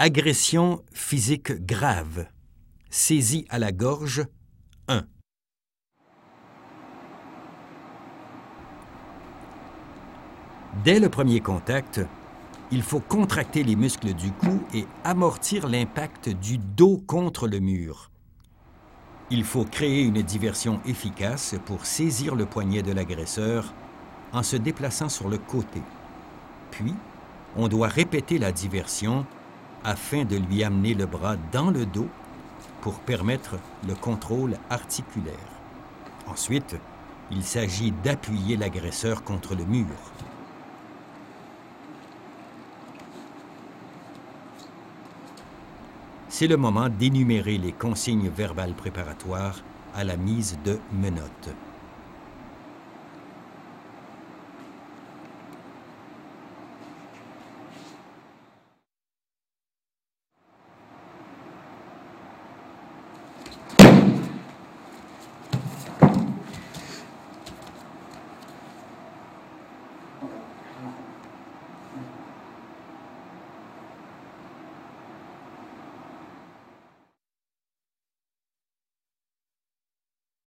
Agression physique grave. Saisie à la gorge. 1. Dès le premier contact, il faut contracter les muscles du cou et amortir l'impact du dos contre le mur. Il faut créer une diversion efficace pour saisir le poignet de l'agresseur en se déplaçant sur le côté. Puis, on doit répéter la diversion afin de lui amener le bras dans le dos pour permettre le contrôle articulaire. Ensuite, il s'agit d'appuyer l'agresseur contre le mur. C'est le moment d'énumérer les consignes verbales préparatoires à la mise de menottes.